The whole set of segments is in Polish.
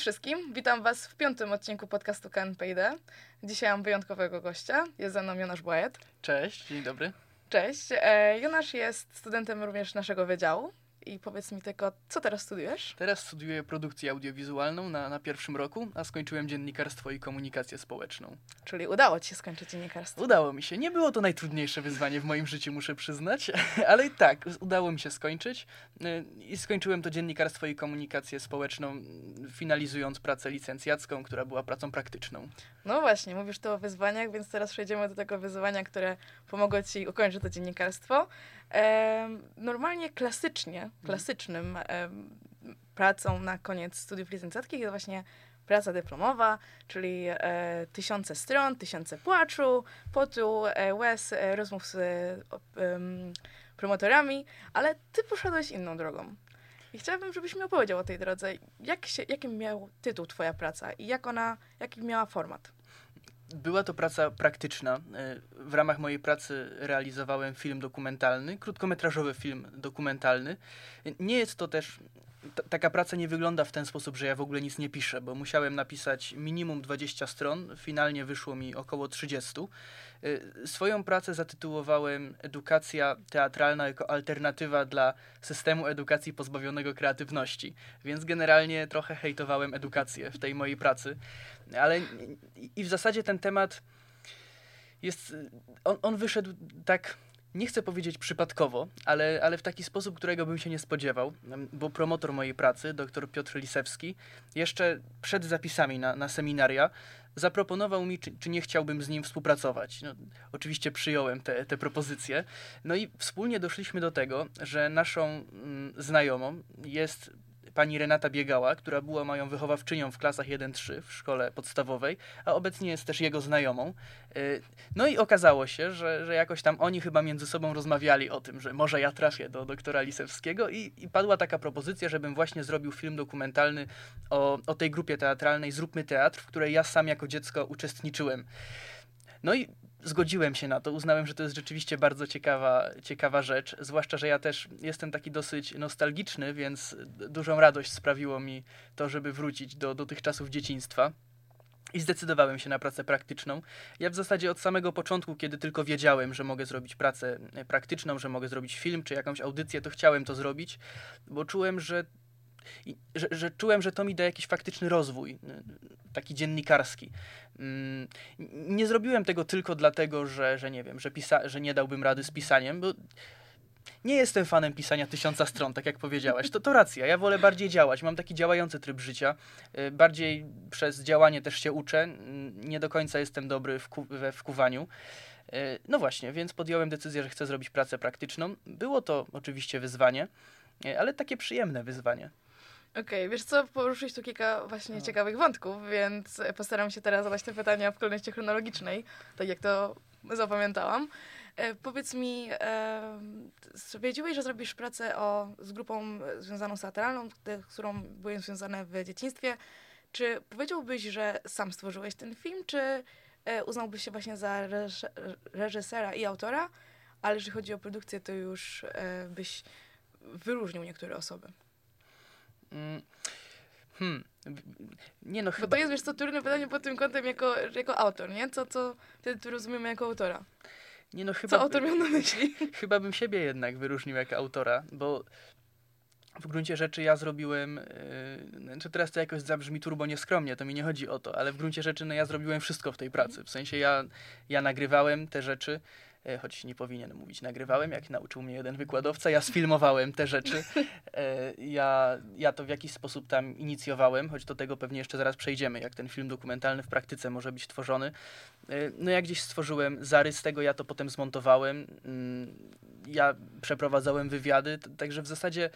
Cześć wszystkim, witam Was w piątym odcinku podcastu Payday. Dzisiaj mam wyjątkowego gościa, jest ze mną Jonasz Błajet. Cześć, dzień dobry. Cześć, e, Jonasz jest studentem również naszego wydziału. I powiedz mi tylko, co teraz studiujesz? Teraz studiuję produkcję audiowizualną na, na pierwszym roku, a skończyłem dziennikarstwo i komunikację społeczną. Czyli udało ci się skończyć dziennikarstwo? Udało mi się. Nie było to najtrudniejsze wyzwanie w moim życiu, muszę przyznać, ale i tak, udało mi się skończyć. Y, I skończyłem to dziennikarstwo i komunikację społeczną, finalizując pracę licencjacką, która była pracą praktyczną. No właśnie, mówisz tu o wyzwaniach, więc teraz przejdziemy do tego wyzwania, które pomogło ci ukończyć to dziennikarstwo. Normalnie klasycznie, klasycznym pracą na koniec studiów licencjackich jest właśnie praca dyplomowa, czyli e, tysiące stron, tysiące płaczu, potu, e, łez, e, rozmów z e, promotorami, ale ty poszedłeś inną drogą. I chciałabym, żebyś mi opowiedział o tej drodze. Jak się, jaki miał tytuł twoja praca i jak ona, jaki miała format? Była to praca praktyczna. E, w ramach mojej pracy realizowałem film dokumentalny, krótkometrażowy film dokumentalny. Nie jest to też taka praca nie wygląda w ten sposób, że ja w ogóle nic nie piszę, bo musiałem napisać minimum 20 stron, finalnie wyszło mi około 30. Y, swoją pracę zatytułowałem Edukacja teatralna jako alternatywa dla systemu edukacji pozbawionego kreatywności, więc generalnie trochę hejtowałem edukację w tej mojej pracy, ale i w zasadzie ten temat jest, on, on wyszedł tak nie chcę powiedzieć przypadkowo, ale, ale w taki sposób, którego bym się nie spodziewał, bo promotor mojej pracy, dr Piotr Lisewski, jeszcze przed zapisami na, na seminaria zaproponował mi, czy, czy nie chciałbym z nim współpracować. No, oczywiście przyjąłem te, te propozycje. No i wspólnie doszliśmy do tego, że naszą mm, znajomą jest pani Renata Biegała, która była moją wychowawczynią w klasach 1-3 w szkole podstawowej, a obecnie jest też jego znajomą. Y, no i okazało się, że, że jakoś tam oni chyba między sobą rozmawiali o tym, że może ja trafię do doktora Lisewskiego i, i padła taka propozycja, żebym właśnie zrobił film dokumentalny o, o tej grupie teatralnej Zróbmy Teatr, w której ja sam jako dziecko uczestniczyłem. No i zgodziłem się na to. Uznałem, że to jest rzeczywiście bardzo ciekawa, ciekawa rzecz. Zwłaszcza, że ja też jestem taki dosyć nostalgiczny, więc dużą radość sprawiło mi to, żeby wrócić do, do tych czasów dzieciństwa. I zdecydowałem się na pracę praktyczną. Ja w zasadzie od samego początku, kiedy tylko wiedziałem, że mogę zrobić pracę praktyczną, że mogę zrobić film czy jakąś audycję, to chciałem to zrobić, bo czułem, że i, że, że, czułem, że to mi da jakiś faktyczny rozwój, y, taki dziennikarski. Mm, nie zrobiłem tego tylko dlatego, że, że nie wiem, że, pisa- że nie dałbym rady z pisaniem, bo nie jestem fanem pisania tysiąca stron, tak jak powiedziałaś. To, to racja, ja wolę bardziej działać. Mam taki działający tryb życia. Y, bardziej przez działanie też się uczę. Nie do końca jestem dobry w ku- we wkuwaniu. Y, no właśnie, więc podjąłem decyzję, że chcę zrobić pracę praktyczną. Było to oczywiście wyzwanie, ale takie przyjemne wyzwanie. Okej, okay, wiesz co, poruszyłeś tu kilka właśnie no. ciekawych wątków, więc postaram się teraz zadać te pytania w kolejności chronologicznej, tak jak to zapamiętałam. E, powiedz mi, e, wiedziałeś, że zrobisz pracę o, z grupą związaną z teatralną, z którą byłem związane w dzieciństwie. Czy powiedziałbyś, że sam stworzyłeś ten film, czy e, uznałbyś się właśnie za reżysera i autora, ale jeżeli chodzi o produkcję, to już e, byś wyróżnił niektóre osoby? Mm, hmm. Nie no, chyba... Bo to jest, wiesz co, trudne pytanie pod tym kątem jako, jako autor, nie? Co, co wtedy rozumiemy jako autora? Nie no, chyba... Co autor miał na myśli? Chyba bym siebie jednak wyróżnił jako autora, bo w gruncie rzeczy ja zrobiłem, yy, znaczy teraz to jakoś zabrzmi turbo nieskromnie, to mi nie chodzi o to, ale w gruncie rzeczy no ja zrobiłem wszystko w tej pracy, w sensie ja, ja nagrywałem te rzeczy, choć nie powinien mówić nagrywałem, jak nauczył mnie jeden wykładowca, ja sfilmowałem te rzeczy, e, ja, ja to w jakiś sposób tam inicjowałem, choć do tego pewnie jeszcze zaraz przejdziemy, jak ten film dokumentalny w praktyce może być tworzony. E, no ja gdzieś stworzyłem zarys tego, ja to potem zmontowałem, mm, ja przeprowadzałem wywiady, także w zasadzie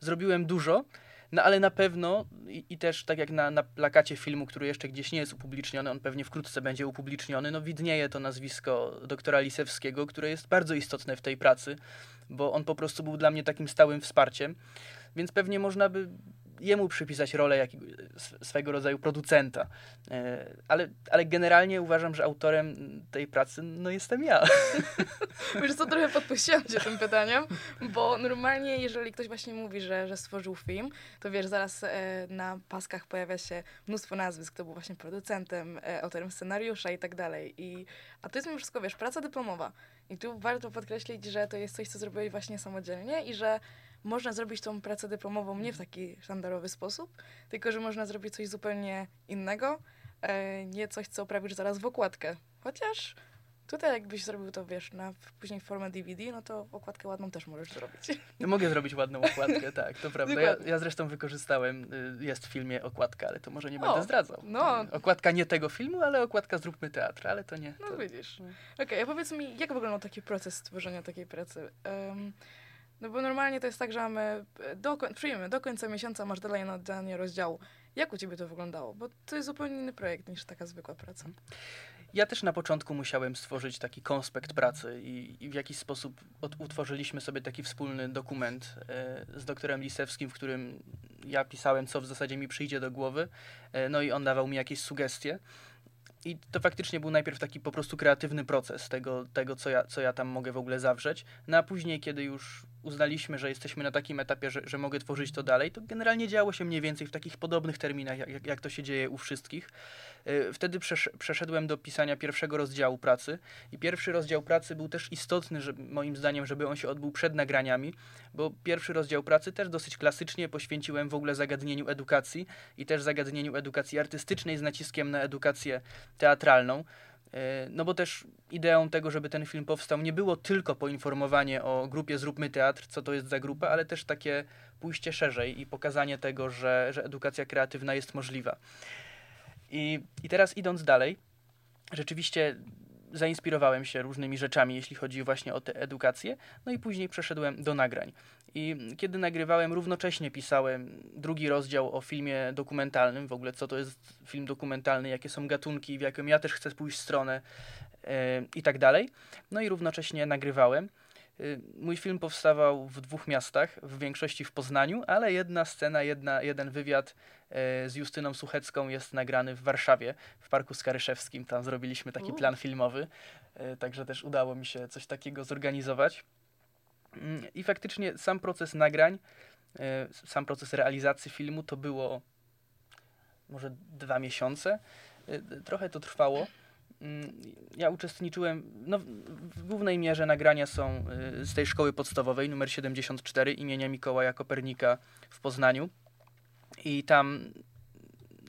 zrobiłem dużo, no ale na pewno i, i, też tak jak na, na plakacie filmu, który jeszcze gdzieś nie jest upubliczniony, on pewnie wkrótce będzie upubliczniony, no widnieje to nazwisko doktora Lisewskiego, które jest bardzo istotne w tej pracy, bo on po prostu był dla mnie takim stałym wsparciem, więc pewnie można by jemu przypisać rolę jakiego, swego rodzaju producenta. E, ale, ale generalnie uważam, że autorem tej pracy no jestem ja. Trochę podpuściłam cię tym pytaniem, bo normalnie jeżeli ktoś właśnie mówi, że, że stworzył film, to wiesz, zaraz e, na paskach pojawia się mnóstwo nazwisk, kto był właśnie producentem, e, autorem scenariusza i tak dalej. I, a to jest mimo wszystko, wiesz, praca dyplomowa. I tu warto podkreślić, że to jest coś, co zrobiłeś właśnie samodzielnie i że można zrobić tą pracę dyplomową nie w taki sztandarowy sposób, tylko że można zrobić coś zupełnie innego, e, nie coś, co oprawisz zaraz w okładkę. Chociaż tutaj jakbyś zrobił to, wiesz, na później formę DVD, no to okładkę ładną też możesz zrobić. No mogę zrobić ładną okładkę, tak, to prawda. Ja, ja, zresztą wykorzystałem, y, jest w filmie okładka, ale to może nie o, będę zdradzał. No. Okładka nie tego filmu, ale okładka Zróbmy Teatr, ale to nie. No to... widzisz. Okej, okay, a powiedz mi, jak wyglądał taki proces stworzenia takiej pracy? Um, no bo normalnie to jest tak, że mamy do, przyjmiemy, do końca miesiąca masz deadline na danie rozdziału. Jak u ciebie to wyglądało? Bo to jest zupełnie inny projekt niż taka zwykła praca. Ja też na początku musiałem stworzyć taki konspekt pracy i, i w jakiś sposób od, utworzyliśmy sobie taki wspólny dokument e, z doktorem Lisewskim, w którym ja pisałem, co w zasadzie mi przyjdzie do głowy, e, no i on dawał mi jakieś sugestie. I to faktycznie był najpierw taki po prostu kreatywny proces tego, tego co, ja, co ja tam mogę w ogóle zawrzeć. No a później, kiedy już uznaliśmy, że jesteśmy na takim etapie, że, że mogę tworzyć to dalej, to generalnie działo się mniej więcej w takich podobnych terminach, jak, jak to się dzieje u wszystkich. E, wtedy przesz przeszedłem do pisania pierwszego rozdziału pracy i pierwszy rozdział pracy był też istotny, że, moim zdaniem, żeby on się odbył przed nagraniami, bo pierwszy rozdział pracy też dosyć klasycznie poświęciłem w ogóle zagadnieniu edukacji i też zagadnieniu edukacji artystycznej z naciskiem na edukację teatralną. E, no bo też ideą tego, żeby ten film powstał, nie było tylko poinformowanie o grupie Zróbmy Teatr, co to jest za grupa, ale też takie pójście szerzej i pokazanie tego, że, że edukacja kreatywna jest możliwa. I, I teraz idąc dalej, rzeczywiście zainspirowałem się różnymi rzeczami, jeśli chodzi właśnie o tę edukację, no i później przeszedłem do nagrań. I kiedy nagrywałem, równocześnie pisałem drugi rozdział o filmie dokumentalnym, w ogóle co to jest film dokumentalny, jakie są gatunki, w jaką ja też chcę pójść stronę yy, i tak dalej. No i równocześnie nagrywałem. Y, mój film powstawał w dwóch miastach, w większości w Poznaniu, ale jedna scena, jedna, jeden wywiad y, z Justyną Suchecką jest nagrany w Warszawie, w Parku Skaryszewskim. Tam zrobiliśmy taki plan filmowy, y, także też udało mi się coś takiego zorganizować. Mm, I faktycznie sam proces nagrań, sam proces realizacji filmu to było może dwa miesiące. Trochę to trwało. Mm, ja uczestniczyłem, no, w głównej mierze nagrania są y, z tej szkoły podstawowej numer 74 imienia Mikołaja Kopernika w Poznaniu i tam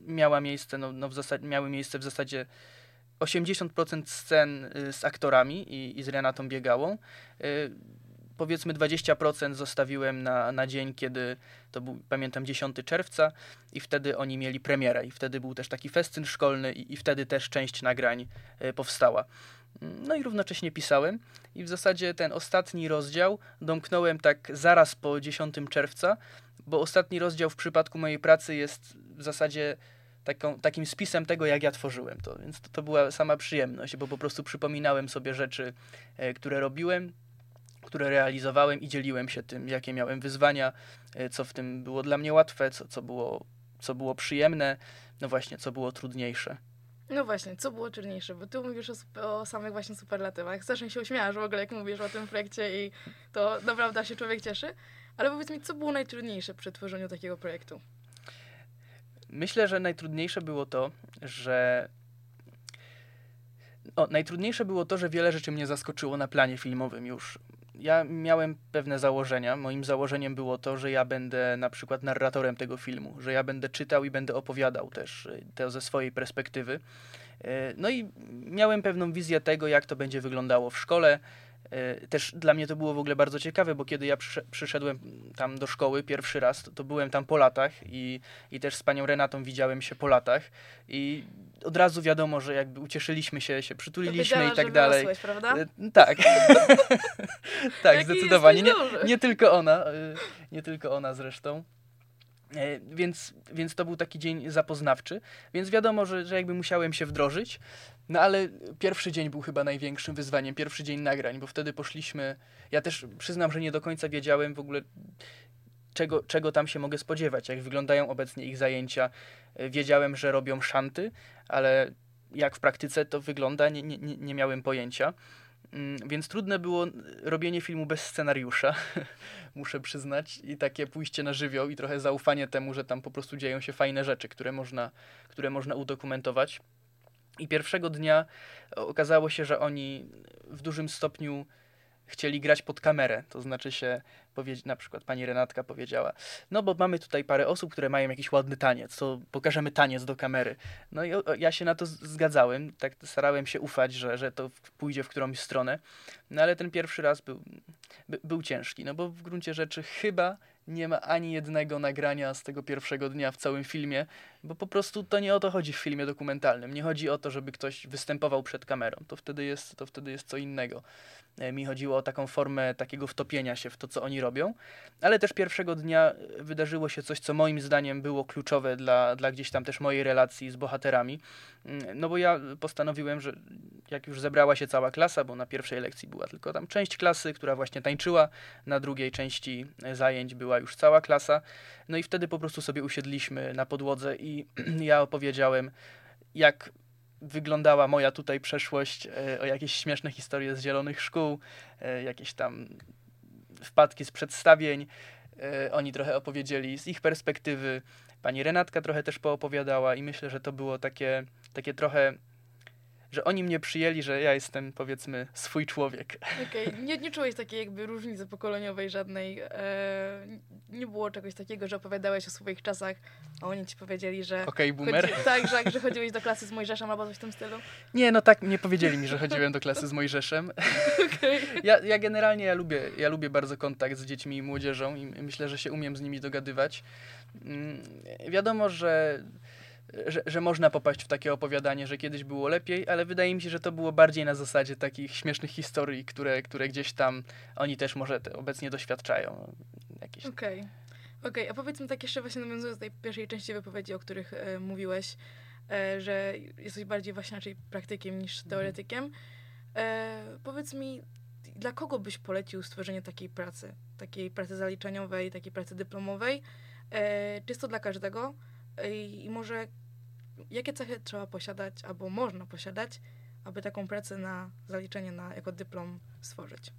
miała miejsce, no, no w zasadzie, miały miejsce w zasadzie 80% scen y, z aktorami i, i z Renatą Biegałą. Powiedzmy 20% zostawiłem na, na dzień, kiedy to był, pamiętam, 10 czerwca i wtedy oni mieli premierę i wtedy był też taki festyn szkolny i, i wtedy też część nagrań y, powstała. No i równocześnie pisałem i w zasadzie ten ostatni rozdział domknąłem tak zaraz po 10 czerwca, bo ostatni rozdział w przypadku mojej pracy jest w zasadzie taką, takim spisem tego, jak ja tworzyłem to. Więc to, to była sama przyjemność, bo po prostu przypominałem sobie rzeczy, e, które robiłem, które realizowałem i dzieliłem się tym, jakie miałem wyzwania, e, co w tym było dla mnie łatwe, co, co, było, co było przyjemne, no właśnie, co było trudniejsze. No właśnie, co było trudniejsze? Bo ty mówisz o, o samych właśnie superlatywach. Strasznie się uśmiechasz w ogóle, jak mówisz o tym projekcie i to naprawdę się człowiek cieszy. Ale powiedz mi, co było najtrudniejsze przy tworzeniu takiego projektu? Myślę, że najtrudniejsze było to, że o, najtrudniejsze było to, że wiele rzeczy mnie zaskoczyło na planie filmowym już ja miałem pewne założenia. Moim założeniem było to, że ja będę na przykład narratorem tego filmu, że ja będę czytał i będę opowiadał też y, to ze swojej perspektywy. Y, no i miałem pewną wizję tego, jak to będzie wyglądało w szkole, E, też dla mnie to było w ogóle bardzo ciekawe, bo kiedy ja przyszedłem tam do szkoły pierwszy raz, to, byłem tam po latach i, i też z panią Renatą widziałem się po latach i od razu wiadomo, że jakby ucieszyliśmy się, się przytuliliśmy i tak dalej. Wyrosłeś, prawda? E, tak. tak, zdecydowanie. Nie, nie tylko ona, e, nie tylko ona zresztą. E, więc, więc to był taki dzień zapoznawczy, więc wiadomo, że, że jakby musiałem się wdrożyć. No ale pierwszy dzień był chyba największym wyzwaniem, pierwszy dzień nagrań, bo wtedy poszliśmy. Ja też przyznam, że nie do końca wiedziałem w ogóle, czego, czego tam się mogę spodziewać, jak wyglądają obecnie ich zajęcia. Y, wiedziałem, że robią szanty, ale jak w praktyce to wygląda, nie, nie, nie miałem pojęcia. Mm, więc trudne było robienie filmu bez scenariusza, muszę przyznać, i takie pójście na żywioł i trochę zaufanie temu, że tam po prostu dzieją się fajne rzeczy, które można, które można udokumentować. I pierwszego dnia okazało się, że oni w dużym stopniu chcieli grać pod kamerę. To znaczy się, na przykład pani Renatka powiedziała, no bo mamy tutaj parę osób, które mają jakiś ładny taniec, to pokażemy taniec do kamery. No i ja się na to zgadzałem, tak starałem się ufać, że, że to pójdzie w którąś stronę. No ale ten pierwszy raz był, by, był ciężki, no bo w gruncie rzeczy chyba nie ma ani jednego nagrania z tego pierwszego dnia w całym filmie, bo po prostu to nie o to chodzi w filmie dokumentalnym. Nie chodzi o to, żeby ktoś występował przed kamerą. To wtedy jest, to wtedy jest co innego. E, mi chodziło o taką formę takiego wtopienia się w to, co oni robią, ale też pierwszego dnia wydarzyło się coś, co moim zdaniem było kluczowe dla, dla gdzieś tam też mojej relacji z bohaterami. Mm, no bo ja postanowiłem, że jak już zebrała się cała klasa, bo na pierwszej lekcji była tylko tam część klasy, która właśnie tańczyła, na drugiej części zajęć była już cała klasa, no i wtedy po prostu sobie usiedliśmy na podłodze i ja opowiedziałem, jak wyglądała moja tutaj przeszłość, e, o jakieś śmieszne historie z zielonych szkół, e, jakieś tam wpadki z przedstawień. E, oni trochę opowiedzieli z ich perspektywy. Pani Renatka trochę też poopowiadała i myślę, że to było takie, takie trochę że oni mnie przyjęli, że ja jestem powiedzmy swój człowiek. Okej, okay. nie, nie czułeś takiej jakby różnicy pokoleniowej żadnej. E, nie było czegoś takiego, że opowiadałeś o swoich czasach, a oni ci powiedzieli, że. Okej, okay, boomer. Chodzi, tak, że, że chodziłeś do klasy z Mojżeszem albo coś w tym stylu? Nie, no tak, nie powiedzieli mi, że chodziłem do klasy z Mojżeszem. Okay. Ja, ja generalnie ja lubię, ja lubię bardzo kontakt z dziećmi i młodzieżą i myślę, że się umiem z nimi dogadywać. Mm, wiadomo, że że, że można popaść w takie opowiadanie, że kiedyś było lepiej, ale wydaje mi się, że to było bardziej na zasadzie takich śmiesznych historii, które, które gdzieś tam oni też może obecnie doświadczają. Jakieś... Okej. Okay. Okej, okay, a powiedzmy tak jeszcze właśnie nawiązując do tej pierwszej części wypowiedzi, o których e, mówiłeś, e, że jesteś bardziej właśnie raczej praktykiem niż mhm. teoretykiem. E, powiedz mi, dla kogo byś polecił stworzenie takiej pracy? Takiej pracy zaliczeniowej, takiej pracy dyplomowej? E, czy jest to dla każdego? I może jakie cechy trzeba posiadać, albo można posiadać, aby taką pracę na zaliczenie na, jako dyplom stworzyć?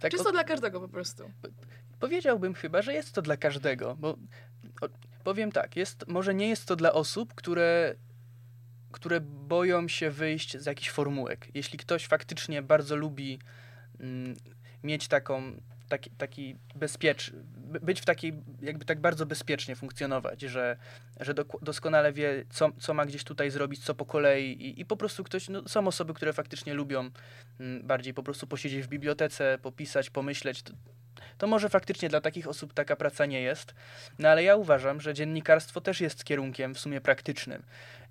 Tak, Czy jest to dla każdego po prostu? Powiedziałbym chyba, że jest to dla każdego, bo o, powiem tak, jest, może nie jest to dla osób, które, które boją się wyjść z jakichś formułek. Jeśli ktoś faktycznie bardzo lubi mm, mieć taką taki, taki bezpiecz, być w takiej, jakby tak bardzo bezpiecznie funkcjonować, że, że do, doskonale wie, co, co ma gdzieś tutaj zrobić, co po kolei i, i po prostu ktoś, no, są osoby, które faktycznie lubią mm, bardziej po prostu posiedzieć w bibliotece, popisać, pomyśleć, to, to może faktycznie dla takich osób taka praca nie jest, no ale ja uważam, że dziennikarstwo też jest kierunkiem w sumie praktycznym.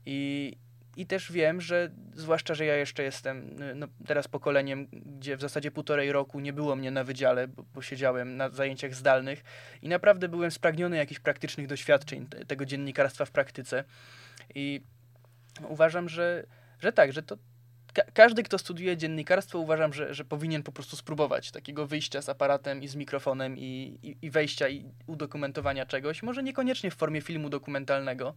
I, i też wiem, że zwłaszcza, że ja jeszcze jestem y, no, teraz pokoleniem, gdzie w zasadzie półtorej roku nie było mnie na wydziale, bo, bo siedziałem na zajęciach zdalnych i naprawdę byłem spragniony jakichś praktycznych doświadczeń tego dziennikarstwa w praktyce. I uważam, że, że tak, że to, ka każdy, kto studiuje dziennikarstwo, uważam, że, że powinien po prostu spróbować takiego wyjścia z aparatem i z mikrofonem i, i, i wejścia i udokumentowania czegoś. Może niekoniecznie w formie filmu dokumentalnego.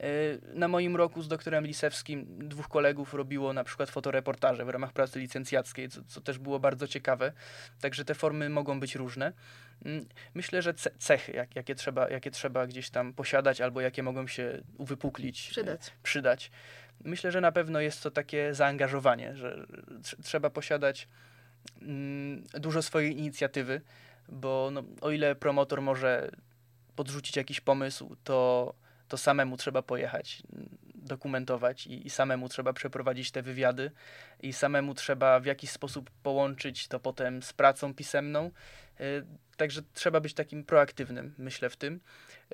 Yy, na moim roku z doktorem Lisewskim dwóch kolegów robiło na przykład fotoreportaże w ramach pracy licencjackiej, co, co też było bardzo ciekawe. Także te formy mogą być różne. Yy, myślę, że cechy, jak, jakie, trzeba, jakie trzeba gdzieś tam posiadać albo jakie mogą się uwypuklić, przydać. przydać Myślę, że na pewno jest to takie zaangażowanie, że trzeba posiadać mm, dużo swojej inicjatywy, bo no, o ile promotor może podrzucić jakiś pomysł, to, to samemu trzeba pojechać, dokumentować i, i, samemu trzeba przeprowadzić te wywiady i samemu trzeba w jakiś sposób połączyć to potem z pracą pisemną. Y, także trzeba być takim proaktywnym, myślę, w tym.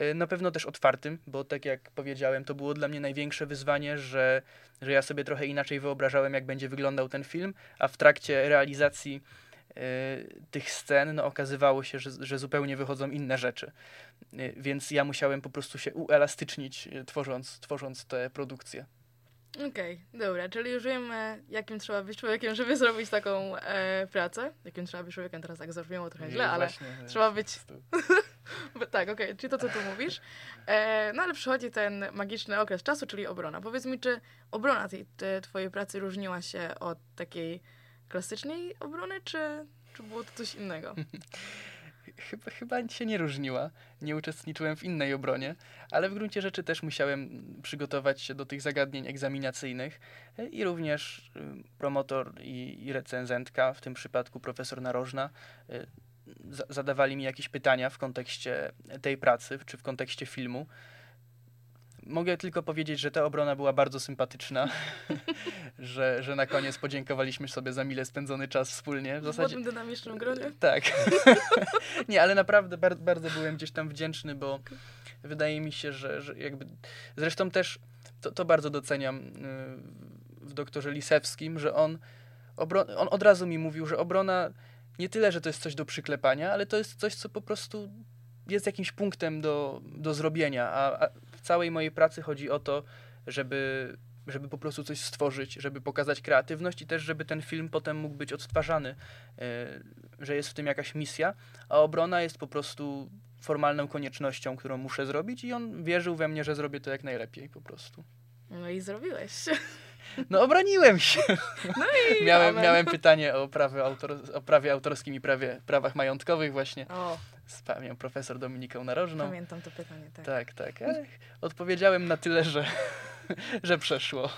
Y, na pewno też otwartym, bo tak jak powiedziałem, to było dla mnie największe wyzwanie, że, że ja sobie trochę inaczej wyobrażałem, jak będzie wyglądał ten film, a w trakcie realizacji tych scen no, okazywało się, że, że zupełnie wychodzą inne rzeczy. Y, więc ja musiałem po prostu się uelastycznić, tworząc, tworząc te produkcje. Okej, dobra, czyli już wiemy, jakim trzeba być człowiekiem, żeby zrobić taką e, pracę. Jakim trzeba być człowiekiem, teraz tak zabrzmiało trochę źle, ale właśnie, trzeba być- Tak, okej, czyli to, co tu mówisz. E, no ale przychodzi ten magiczny okres czasu, czyli obrona. Powiedz mi, czy obrona tej, tej twojej pracy różniła się od takiej klasycznej obrony, czy, czy było to coś innego? Chyba, chyba się nie różniła. Nie uczestniczyłem w innej obronie, ale w gruncie rzeczy też musiałem przygotować się do tych zagadnień egzaminacyjnych i również y, promotor i, i recenzentka, w tym przypadku profesor Narożna, y, za- zadawali mi jakieś pytania w kontekście tej pracy, czy w kontekście filmu. Mogę tylko powiedzieć, że ta obrona była bardzo sympatyczna, że, że na koniec podziękowaliśmy sobie za mile spędzony czas wspólnie. W W zasadzie, młodym, dynamicznym gronie? tak. nie, ale naprawdę bar- bardzo byłem gdzieś tam wdzięczny, bo wydaje mi się, że, że jakby. Zresztą też to, to bardzo doceniam y, w doktorze Lisewskim, że on, obro- on od razu mi mówił, że obrona nie tyle, że to jest coś do przyklepania, ale to jest coś, co po prostu jest jakimś punktem do, do zrobienia. A, a w całej mojej pracy chodzi o to, żeby, żeby po prostu coś stworzyć, żeby pokazać kreatywność i też, żeby ten film potem mógł być odtwarzany, y, że jest w tym jakaś misja, a obrona jest po prostu formalną koniecznością, którą muszę zrobić i on wierzył we mnie, że zrobię to jak najlepiej po prostu. No i zrobiłeś. No obroniłem się. No i Miałem, amen. miałem pytanie o, prawie autor, o prawie autorskim i prawie, prawach majątkowych właśnie O, z panią profesor Dominiką Narożną. pamiętam to pytanie, tak. Tak, tak. Odpowiedziałem na tyle, że, że przeszło.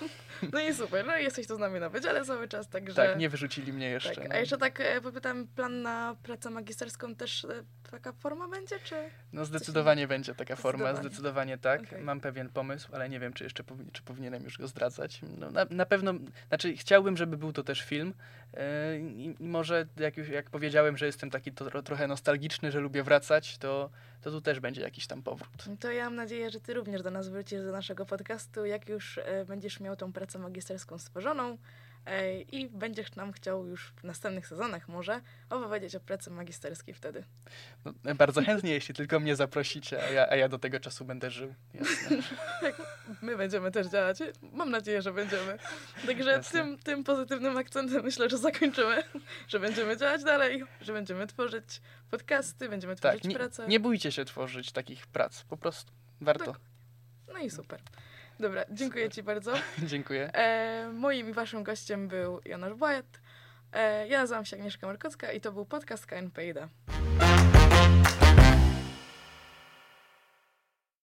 No i super, no i jesteś tu z nami na wydziale cały czas, także... Tak, nie wyrzucili mnie jeszcze. Tak, no. a jeszcze tak e, popytam, plan na pracę magisterską też e, taka forma będzie, czy... No zdecydowanie będzie taka forma, Zdecydowanie. zdecydowanie tak. Okej. Mam pewien pomysł, ale nie wiem, czy jeszcze czy powinienem już go zdradzać. No, na, na pewno, znaczy chciałbym, żeby był to też film yy, i może jak już jak powiedziałem, że jestem taki to, trochę nostalgiczny, że lubię wracać, to, to tu też będzie jakiś tam powrót. To ja mam nadzieję, że ty również do nas wrócisz do naszego podcastu, jak już e, będziesz miał tą pracę magisterską stworzoną i będziesz nam chciał już w następnych sezonach może opowiedzieć o pracy magisterskiej wtedy. No, bardzo chętnie, jeśli tylko mnie zaprosicie, a ja, a ja do tego czasu będę żył. Jasne. My będziemy też działać. Mam nadzieję, że będziemy. Także Jasne. tym, tym pozytywnym akcentem myślę, że zakończymy, że będziemy działać dalej, że będziemy tworzyć podcasty, będziemy tworzyć Tak, nie, pracę. nie bójcie się tworzyć takich prac, po prostu. Warto. Tak. No i super. Dobra, dziękuję Ci bardzo. Dziękuję. E, moim i Waszym gościem był Jonasz Błajat. E, ja nazywam się Agnieszka Markocka i to był podcast KNPID.